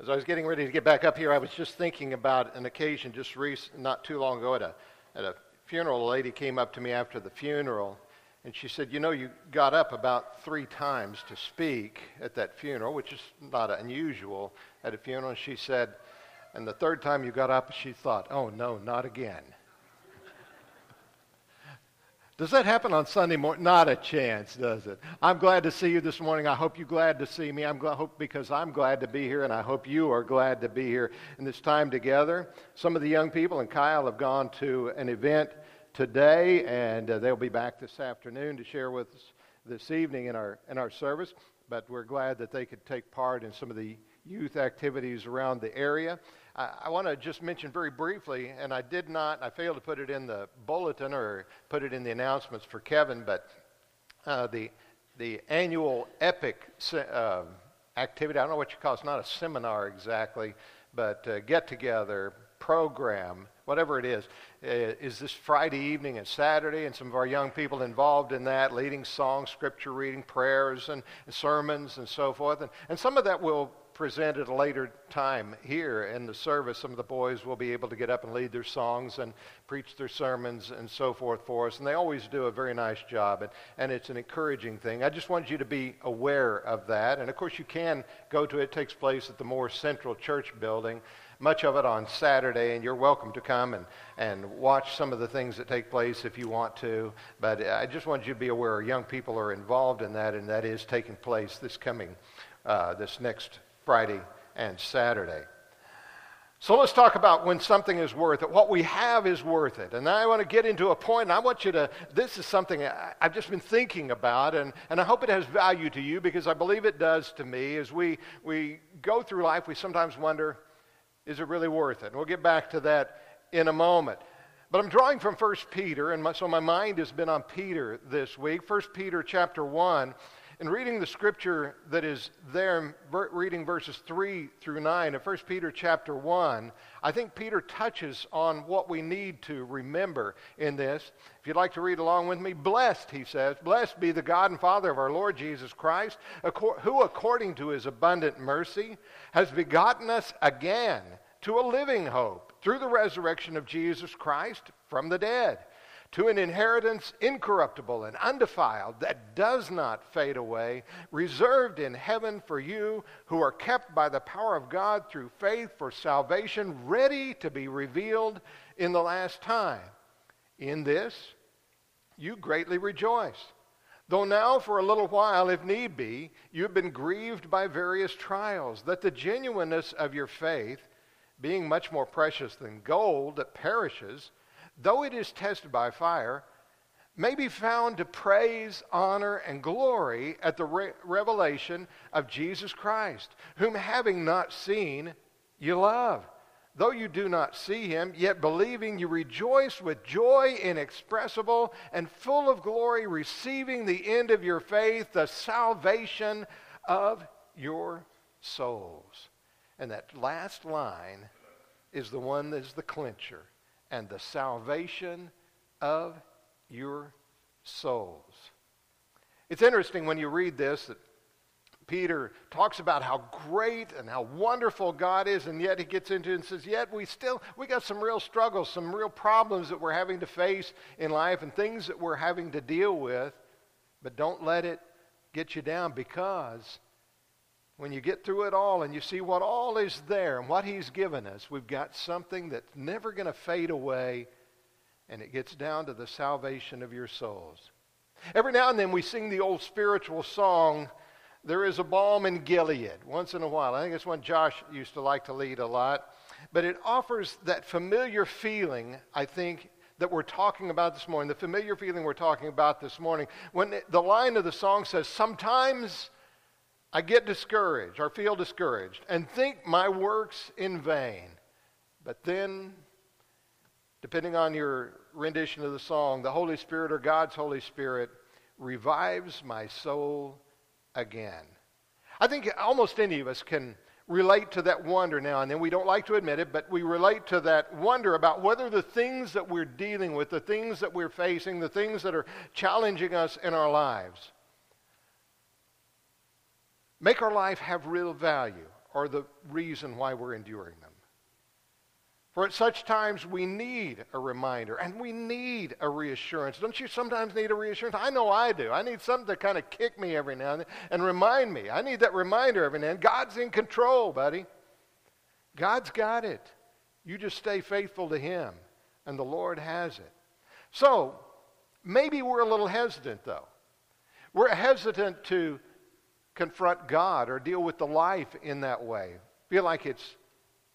As I was getting ready to get back up here, I was just thinking about an occasion just recent, not too long ago at a, at a funeral. A lady came up to me after the funeral and she said, You know, you got up about three times to speak at that funeral, which is not unusual at a funeral. And she said, And the third time you got up, she thought, Oh, no, not again. Does that happen on Sunday morning? Not a chance, does it? I'm glad to see you this morning. I hope you're glad to see me. I'm glad, hope because I'm glad to be here, and I hope you are glad to be here in this time together. Some of the young people and Kyle have gone to an event today, and uh, they'll be back this afternoon to share with us this evening in our in our service. But we're glad that they could take part in some of the youth activities around the area. I, I want to just mention very briefly, and I did not, I failed to put it in the bulletin or put it in the announcements for Kevin, but uh, the, the annual EPIC uh, activity, I don't know what you call it, it's not a seminar exactly, but uh, get together, program, whatever it is, uh, is this Friday evening and Saturday, and some of our young people involved in that, leading songs, scripture reading, prayers, and, and sermons, and so forth. And, and some of that will present at a later time here in the service. Some of the boys will be able to get up and lead their songs and preach their sermons and so forth for us. And they always do a very nice job, and, and it's an encouraging thing. I just wanted you to be aware of that. And of course, you can go to it. It takes place at the more central church building. Much of it on Saturday, and you're welcome to come and, and watch some of the things that take place if you want to. But I just wanted you to be aware young people are involved in that, and that is taking place this coming, uh, this next Friday and Saturday. So let's talk about when something is worth it. What we have is worth it. And I want to get into a point, and I want you to, this is something I've just been thinking about, and, and I hope it has value to you because I believe it does to me. As we, we go through life, we sometimes wonder, is it really worth it? And we'll get back to that in a moment. But I'm drawing from 1 Peter, and my, so my mind has been on Peter this week. 1 Peter chapter 1. In reading the scripture that is there, reading verses 3 through 9 of 1 Peter chapter 1, I think Peter touches on what we need to remember in this. If you'd like to read along with me, blessed, he says, blessed be the God and Father of our Lord Jesus Christ, who according to his abundant mercy has begotten us again to a living hope through the resurrection of Jesus Christ from the dead to an inheritance incorruptible and undefiled that does not fade away, reserved in heaven for you who are kept by the power of God through faith for salvation, ready to be revealed in the last time. In this you greatly rejoice. Though now, for a little while, if need be, you have been grieved by various trials, that the genuineness of your faith, being much more precious than gold that perishes, though it is tested by fire, may be found to praise, honor, and glory at the re- revelation of Jesus Christ, whom having not seen, you love. Though you do not see him, yet believing you rejoice with joy inexpressible and full of glory, receiving the end of your faith, the salvation of your souls. And that last line is the one that is the clincher and the salvation of your souls. It's interesting when you read this that Peter talks about how great and how wonderful God is, and yet he gets into it and says, Yet we still we got some real struggles, some real problems that we're having to face in life and things that we're having to deal with. But don't let it get you down because when you get through it all and you see what all is there and what He's given us, we've got something that's never going to fade away, and it gets down to the salvation of your souls. Every now and then we sing the old spiritual song, There is a Balm in Gilead, once in a while. I think it's one Josh used to like to lead a lot. But it offers that familiar feeling, I think, that we're talking about this morning, the familiar feeling we're talking about this morning. When the line of the song says, Sometimes I get discouraged or feel discouraged and think my work's in vain. But then, depending on your rendition of the song, the Holy Spirit or God's Holy Spirit revives my soul again. I think almost any of us can relate to that wonder now and then. We don't like to admit it, but we relate to that wonder about whether the things that we're dealing with, the things that we're facing, the things that are challenging us in our lives, make our life have real value? are the reason why we're enduring them. For at such times we need a reminder and we need a reassurance. Don't you sometimes need a reassurance? I know I do. I need something to kind of kick me every now and then and remind me. I need that reminder every now and then. God's in control, buddy. God's got it. You just stay faithful to Him, and the Lord has it. So, maybe we're a little hesitant, though. We're hesitant to confront God or deal with the life in that way. Feel like it's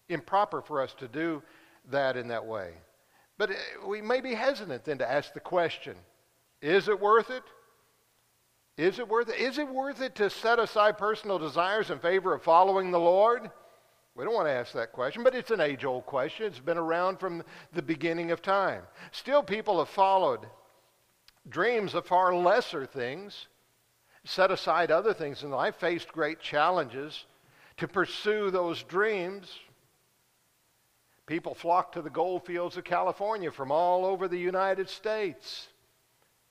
improper for us to do that in that way. But uh, we may be hesitant then to ask the question is it worth it? Is it worth it? Is it worth it to set aside personal desires in favor of following the Lord? We don't want to ask that question, but it's an age old question. It's been around from the beginning of time. Still, people have followed dreams of far lesser things, set aside other things in life, faced great challenges to pursue those dreams People flocked to the gold fields of California from all over the United States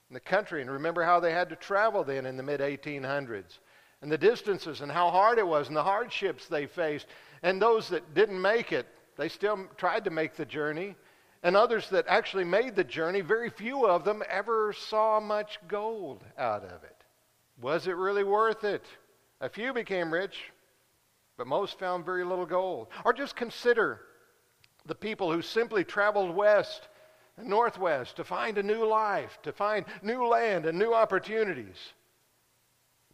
and the country. And remember how they had to travel then in the mid 1800s and the distances and how hard it was and the hardships they faced. And those that didn't make it, they still tried to make the journey. And others that actually made the journey, very few of them ever saw much gold out of it. Was it really worth it? A few became rich, but most found very little gold. Or just consider the people who simply traveled west and northwest to find a new life, to find new land and new opportunities.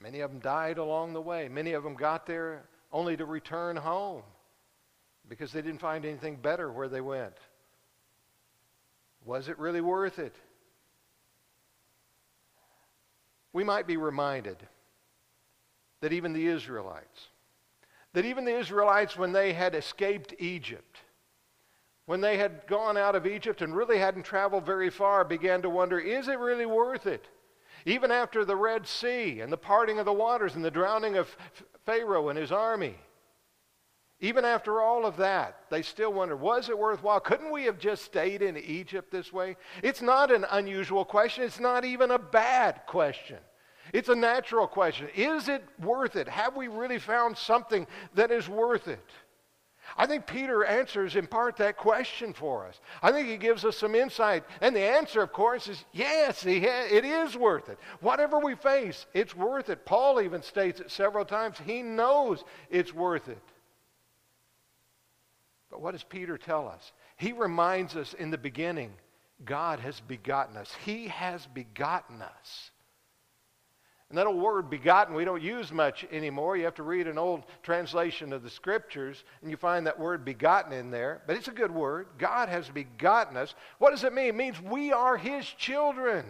Many of them died along the way. Many of them got there only to return home because they didn't find anything better where they went. Was it really worth it? We might be reminded that even the Israelites, that even the Israelites, when they had escaped Egypt, when they had gone out of Egypt and really hadn't traveled very far, began to wonder is it really worth it? Even after the Red Sea and the parting of the waters and the drowning of Pharaoh and his army. Even after all of that, they still wonder, was it worthwhile? Couldn't we have just stayed in Egypt this way? It's not an unusual question. It's not even a bad question. It's a natural question. Is it worth it? Have we really found something that is worth it? I think Peter answers in part that question for us. I think he gives us some insight. And the answer, of course, is yes, it is worth it. Whatever we face, it's worth it. Paul even states it several times. He knows it's worth it. But what does Peter tell us? He reminds us in the beginning God has begotten us, He has begotten us. And that old word begotten we don't use much anymore. You have to read an old translation of the scriptures and you find that word begotten in there. But it's a good word. God has begotten us. What does it mean? It means we are his children.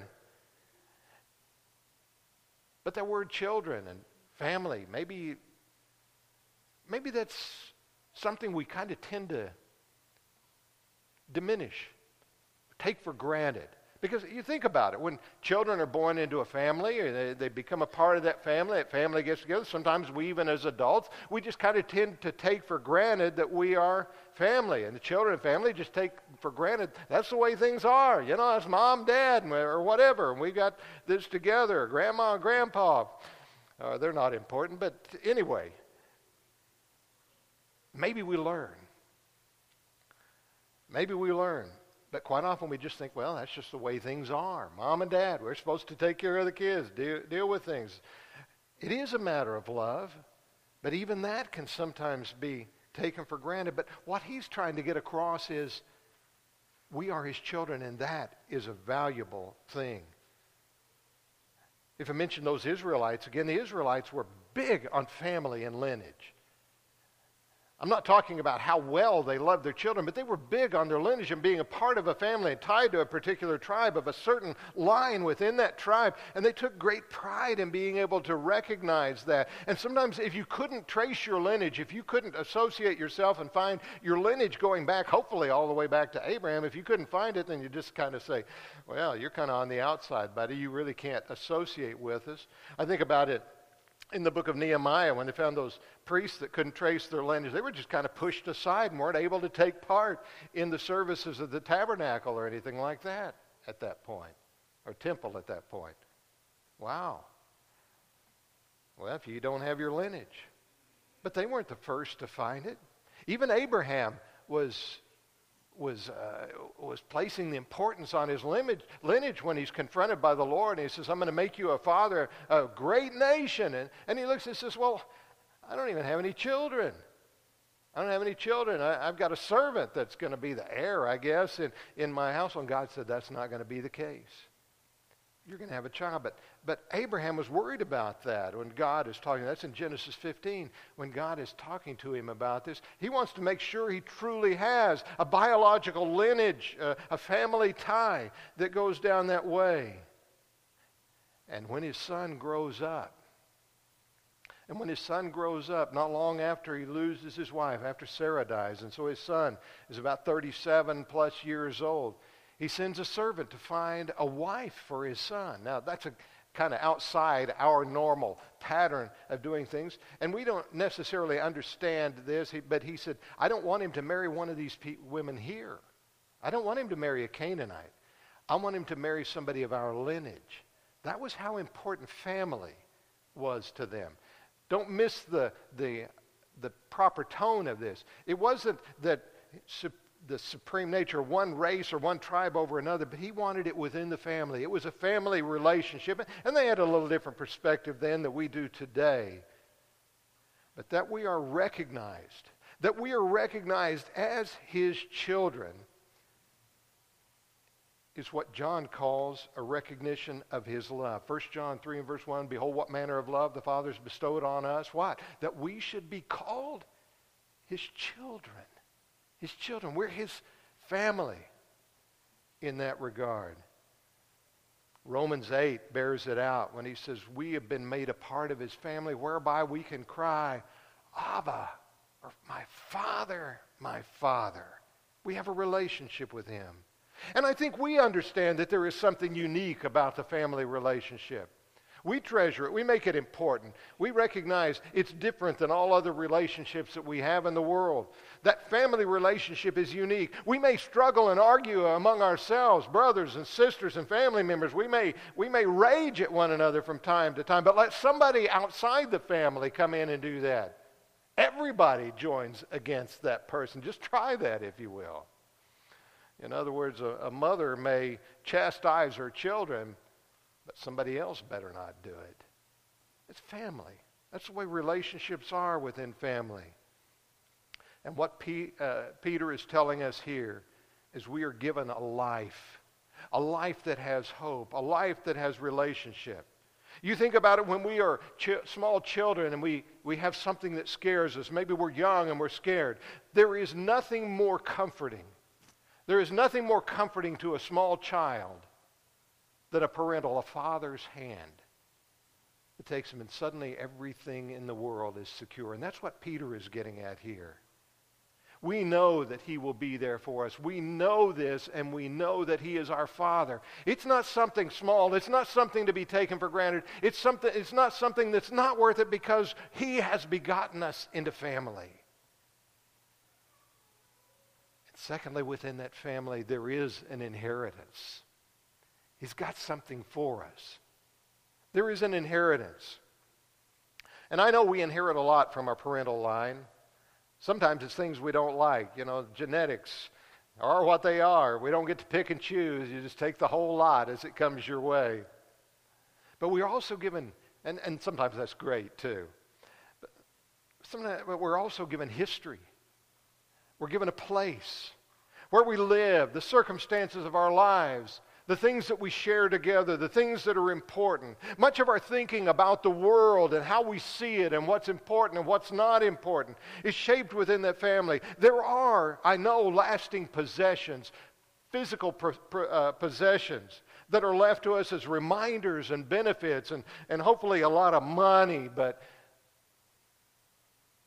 But that word children and family, maybe maybe that's something we kind of tend to diminish, take for granted. Because you think about it, when children are born into a family, or they, they become a part of that family, that family gets together, sometimes we even as adults, we just kind of tend to take for granted that we are family. And the children and family just take for granted that's the way things are. You know, it's mom, dad, or whatever. And we got this together, grandma and grandpa. Uh, they're not important, but anyway, maybe we learn. Maybe we learn but quite often we just think, well, that's just the way things are. Mom and dad, we're supposed to take care of the kids, deal, deal with things. It is a matter of love, but even that can sometimes be taken for granted. But what he's trying to get across is we are his children, and that is a valuable thing. If I mention those Israelites, again, the Israelites were big on family and lineage. I'm not talking about how well they loved their children, but they were big on their lineage and being a part of a family and tied to a particular tribe of a certain line within that tribe. And they took great pride in being able to recognize that. And sometimes, if you couldn't trace your lineage, if you couldn't associate yourself and find your lineage going back, hopefully all the way back to Abraham, if you couldn't find it, then you just kind of say, well, you're kind of on the outside, buddy. You really can't associate with us. I think about it in the book of Nehemiah when they found those priests that couldn't trace their lineage. They were just kind of pushed aside and weren't able to take part in the services of the tabernacle or anything like that at that point, or temple at that point. Wow. Well, if you don't have your lineage. But they weren't the first to find it. Even Abraham was, was, uh, was placing the importance on his lineage, when he's confronted by the Lord. And he says, I'm going to make you a father, a great nation. And, and he looks and says, Well, I don't even have any children. I don't have any children. I, have got a servant that's going to be the heir, I guess, in, in my house. And God said, That's not going to be the case you're going to have a child. But, but Abraham was worried about that when God is talking. That's in Genesis 15. When God is talking to him about this, he wants to make sure he truly has a biological lineage, uh, a family tie that goes down that way. And when his son grows up, and when his son grows up, not long after he loses his wife, after Sarah dies, and so his son is about 37 plus years old, he sends a servant to find a wife for his son. Now, that's a kind of outside our normal pattern of doing things. And we don't necessarily understand this, but he said, I don't want him to marry one of these pe- women here. I don't want him to marry a Canaanite. I want him to marry somebody of our lineage. That was how important family was to them. Don't miss the, the, the proper tone of this. It wasn't that the supreme nature of one race or one tribe over another, but he wanted it within the family. It was a family relationship, and they had a little different perspective then than we do today. But that we are recognized, that we are recognized as his children, is what John calls a recognition of his love. 1 John 3 and verse 1 Behold, what manner of love the Father has bestowed on us. What? That we should be called his children his children. We're his family in that regard. Romans 8 bears it out when he says, We have been made a part of his family whereby we can cry, Abba, or my Father, my Father. We have a relationship with him. And I think we understand that there is something unique about the family relationship. We treasure it. We make it important. We recognize it's different than all other relationships that we have in the world. That family relationship is unique. We may struggle and argue among ourselves, brothers and sisters and family members. We may, we may rage at one another from time to time, but let somebody outside the family come in and do that. Everybody joins against that person. Just try that, if you will. In other words, a, a mother may chastise her children, but somebody else better not do it. It's family. That's the way relationships are within family. And what P, uh, Peter is telling us here is we are given a life, a life that has hope, a life that has relationship. You think about it when we are ch- small children and we, we have something that scares us. Maybe we're young and we're scared. There is nothing more comforting. There is nothing more comforting to a small child that a parental, a father's hand it takes him and suddenly everything in the world is secure. And that's what Peter is getting at here. We know that he will be there for us. We know this and we know that he is our father. It's not something small. It's not something to be taken for granted. It's, something, it's not something that's not worth it because he has begotten us into family. And secondly, within that family, there is an inheritance. He's got something for us. There is an inheritance. And I know we inherit a lot from our parental line. Sometimes it's things we don't like. You know, genetics are what they are. We don't get to pick and choose. You just take the whole lot as it comes your way. But we're also given, and, and sometimes that's great too. But sometimes we're also given history. We're given a place where we live, the circumstances of our lives, the things that we share together, the things that are important. Much of our thinking about the world and how we see it and what's important and what's not important is shaped within that family. There are, I know, lasting possessions, physical uh, possessions that are left to us as reminders and benefits and, and hopefully a lot of money, but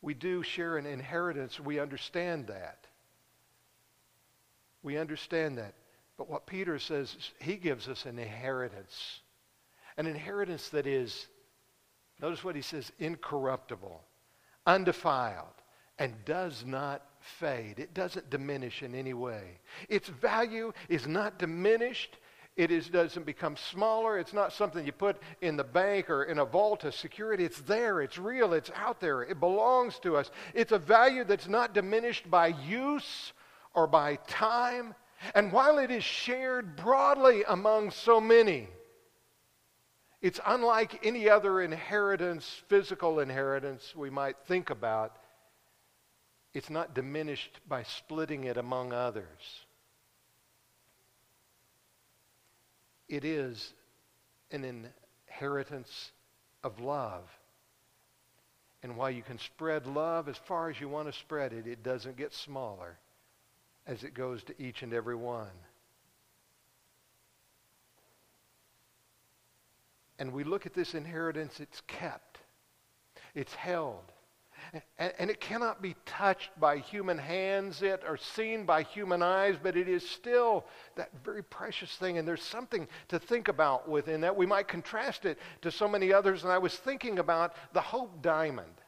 we do share an inheritance. We understand that. We understand that. But what Peter says, he gives us an inheritance. An inheritance that is, notice what he says, incorruptible, undefiled, and does not fade. It doesn't diminish in any way. Its value is not diminished. It is, doesn't become smaller. It's not something you put in the bank or in a vault of security. It's there. It's real. It's out there. It belongs to us. It's a value that's not diminished by use or by time. And while it is shared broadly among so many, it's unlike any other inheritance, physical inheritance we might think about. It's not diminished by splitting it among others. It is an inheritance of love. And while you can spread love as far as you want to spread it, it doesn't get smaller as it goes to each and every one. And we look at this inheritance, it's kept, it's held. And, it cannot be touched by human hands it or seen by human eyes, but it is still that very precious thing. And there's something to think about within that. We might contrast it to so many others. And I was thinking about the Hope Diamond.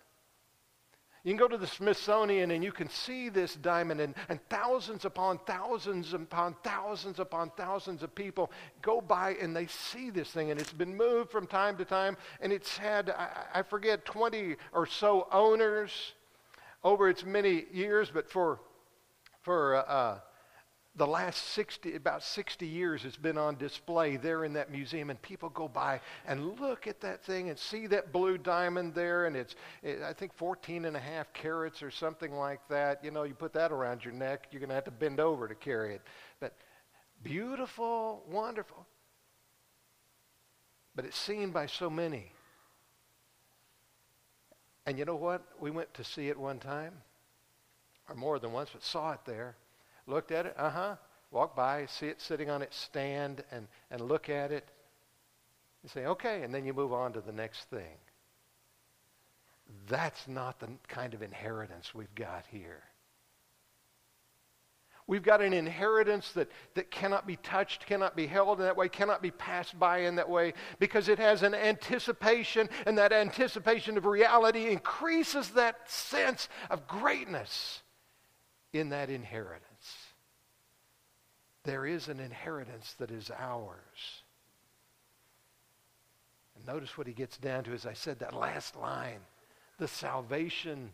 You can go to the Smithsonian and you can see this diamond, and, and thousands upon thousands upon thousands upon thousands of people go by and they see this thing, and it's been moved from time to time, and it's had, I, I forget, 20 or so owners over its many years, but for, for uh, uh the last 60, about 60 years, it's been on display there in that museum, and people go by and look at that thing and see that blue diamond there, and it's, it, I think, 14 and a half carats or something like that. You know, you put that around your neck, you're going to have to bend over to carry it. But beautiful, wonderful. But it's seen by so many. And you know what? We went to see it one time, or more than once, but saw it there looked at it, uh huh, walk by, see it sitting on its stand, and, and look at it. You say, okay, and then you move on to the next thing. That's not the kind of inheritance we've got here. We've got an inheritance that, that cannot be touched, cannot be held in that way, cannot be passed by in that way, because it has an anticipation, and that anticipation of reality increases that sense of greatness in that inheritance. There is an inheritance that is ours. And notice what he gets down to, as I said, that last line the salvation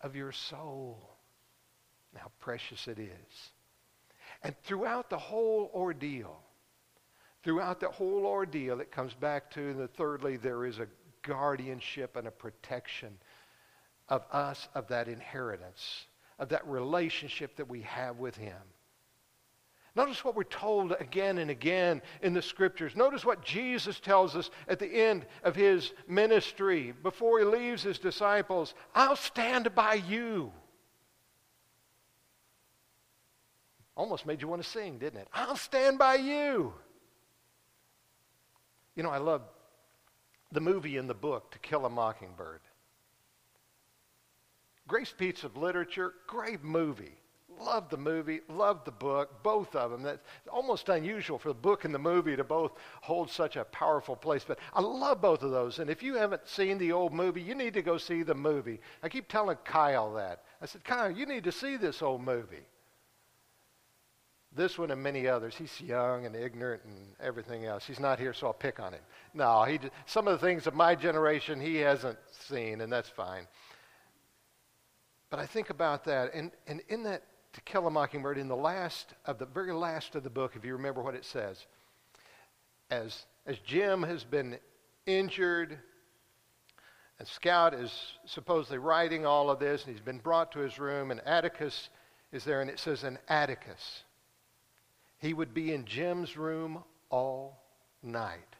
of your soul. How precious it is. And throughout the whole ordeal, throughout the whole ordeal, it comes back to the thirdly, there is a guardianship and a protection of us, of that inheritance, of that relationship that we have with him. Notice what we're told again and again in the scriptures. Notice what Jesus tells us at the end of his ministry before he leaves his disciples I'll stand by you. Almost made you want to sing, didn't it? I'll stand by you. You know, I love the movie and the book, To Kill a Mockingbird. Great piece of literature, great movie. Loved the movie, loved the book, both of them. That's almost unusual for the book and the movie to both hold such a powerful place. But I love both of those. And if you haven't seen the old movie, you need to go see the movie. I keep telling Kyle that. I said, Kyle, you need to see this old movie. This one and many others. He's young and ignorant and everything else. He's not here, so I'll pick on him. No, he, some of the things of my generation he hasn't seen, and that's fine. But I think about that, and, and in that to Kill a Mockingbird, in the last of the very last of the book, if you remember what it says, as, as Jem has been injured, and Scout is supposedly writing all of this, and he's been brought to his room, and Atticus is there, and it says, "An Atticus. He would be in Jem's room all night.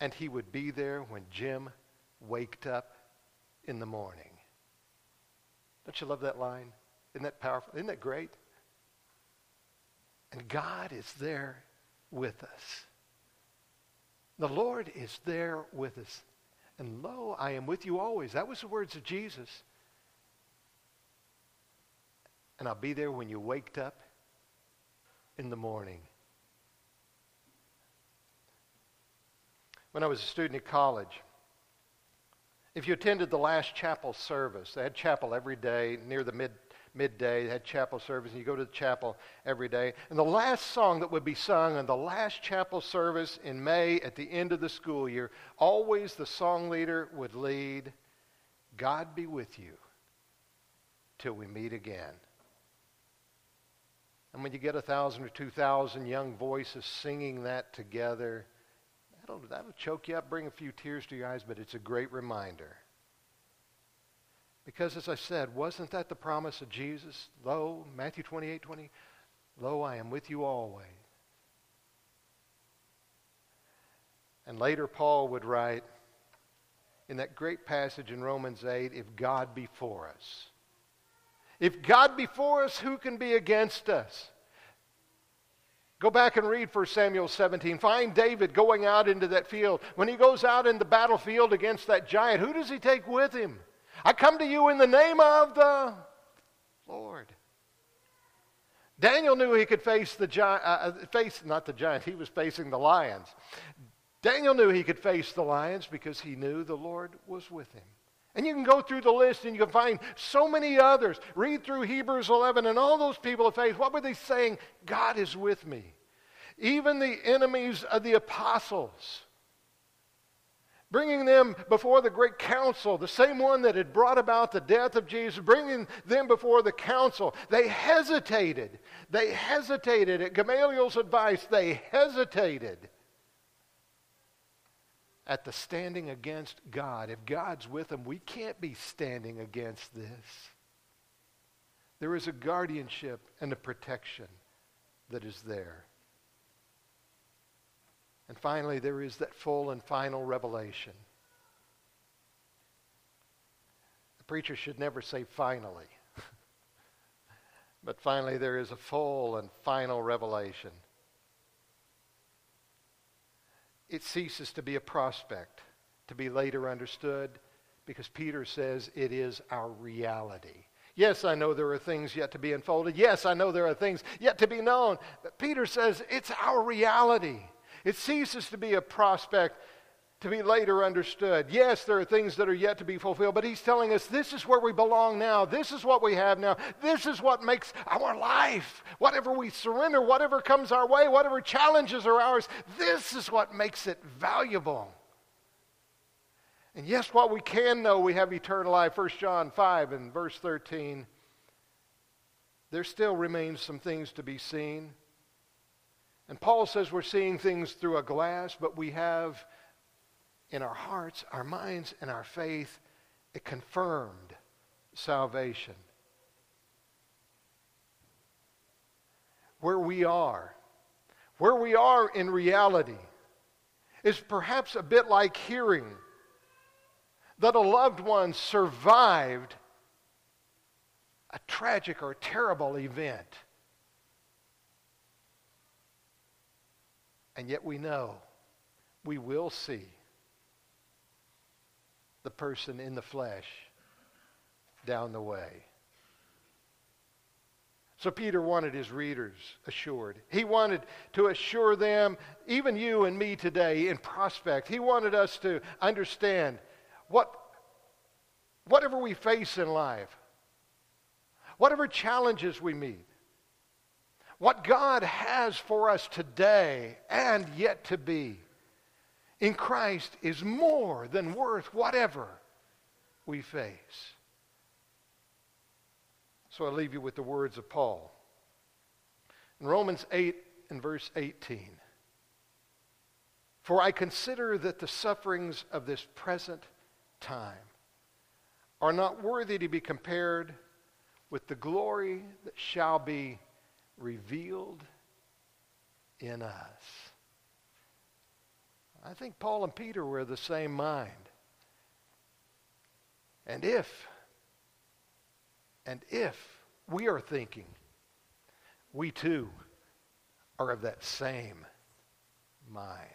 And he would be there when Jem waked up in the morning. Don't you love that line? Isn't that powerful? Isn't that great? And God is there with us. The Lord is there with us. And lo, I am with you always. That was the words of Jesus. And I'll be there when you waked up in the morning. When I was a student at college, if you attended the last chapel service, they had chapel every day near the mid midday. They had chapel service, and you go to the chapel every day. And the last song that would be sung in the last chapel service in May at the end of the school year, always the song leader would lead, God be with you till we meet again. And when you get a thousand or two thousand young voices singing that together, that'll, that'll choke you up, bring a few tears to your eyes, but it's a great reminder. Because as I said, wasn't that the promise of Jesus? Lo, Matthew 28, 20, Lo, I am with you always. And later Paul would write in that great passage in Romans 8, if God be for us, if God be for us, who can be against us? Go back and read 1 Samuel 17. Find David going out into that field. When he goes out in the battlefield against that giant, who does he take with him? I come to you in the name of the Lord. Daniel knew he could face the giant, uh, uh, face not the giant, he was facing the lions. Daniel knew he could face the lions because he knew the Lord was with him. And you can go through the list and you can find so many others. Read through Hebrews 11 and all those people of faith. What were they saying? God is with me. Even the enemies of the apostles. Bringing them before the great council, the same one that had brought about the death of Jesus, bringing them before the council. They hesitated. They hesitated at Gamaliel's advice. They hesitated at the standing against God. If God's with them, we can't be standing against this. There is a guardianship and a protection that is there. And finally, there is that full and final revelation. The preacher should never say finally. but finally, there is a full and final revelation it ceases to be a prospect to be later understood because Peter says it is our reality. Yes, I know there are things yet to be unfolded. Yes, I know there are things yet to be known. But Peter says it's our reality. It ceases to be a prospect to be later understood. Yes, there are things that are yet to be fulfilled, but he's telling us this is where we belong now. This is what we have now. This is what makes our life. Whatever we surrender, whatever comes our way, whatever challenges are ours, this is what makes it valuable. And yes, what we can know, we have eternal life. 1 John 5 and verse 13. There still remains some things to be seen. And Paul says we're seeing things through a glass, but we have in our hearts, our minds, and our faith, a confirmed salvation. Where we are, where we are in reality, is perhaps a bit like hearing that a loved one survived a tragic or terrible event. And yet we know we will see the person in the flesh down the way. So Peter wanted his readers assured. He wanted to assure them, even you and me today in prospect, he wanted us to understand what whatever we face in life, whatever challenges we meet, what God has for us today and yet to be in Christ is more than worth whatever we face. So I leave you with the words of Paul. In Romans 8 and verse 18, For I consider that the sufferings of this present time are not worthy to be compared with the glory that shall be revealed in us. I think Paul and Peter were of the same mind. And if, and if we are thinking, we too are of that same mind.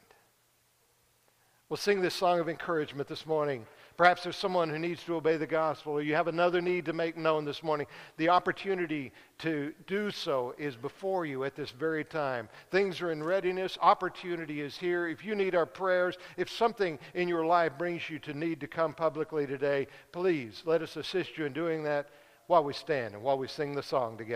We'll sing this song of encouragement this morning. Perhaps there's someone who needs to obey the gospel, or you have another need to make known this morning. The opportunity to do so is before you at this very time. Things are in readiness, opportunity is here. If you need our prayers, if something in your life brings you to need to come publicly today, please let us assist you in doing that. while we stand and while we sing the song together.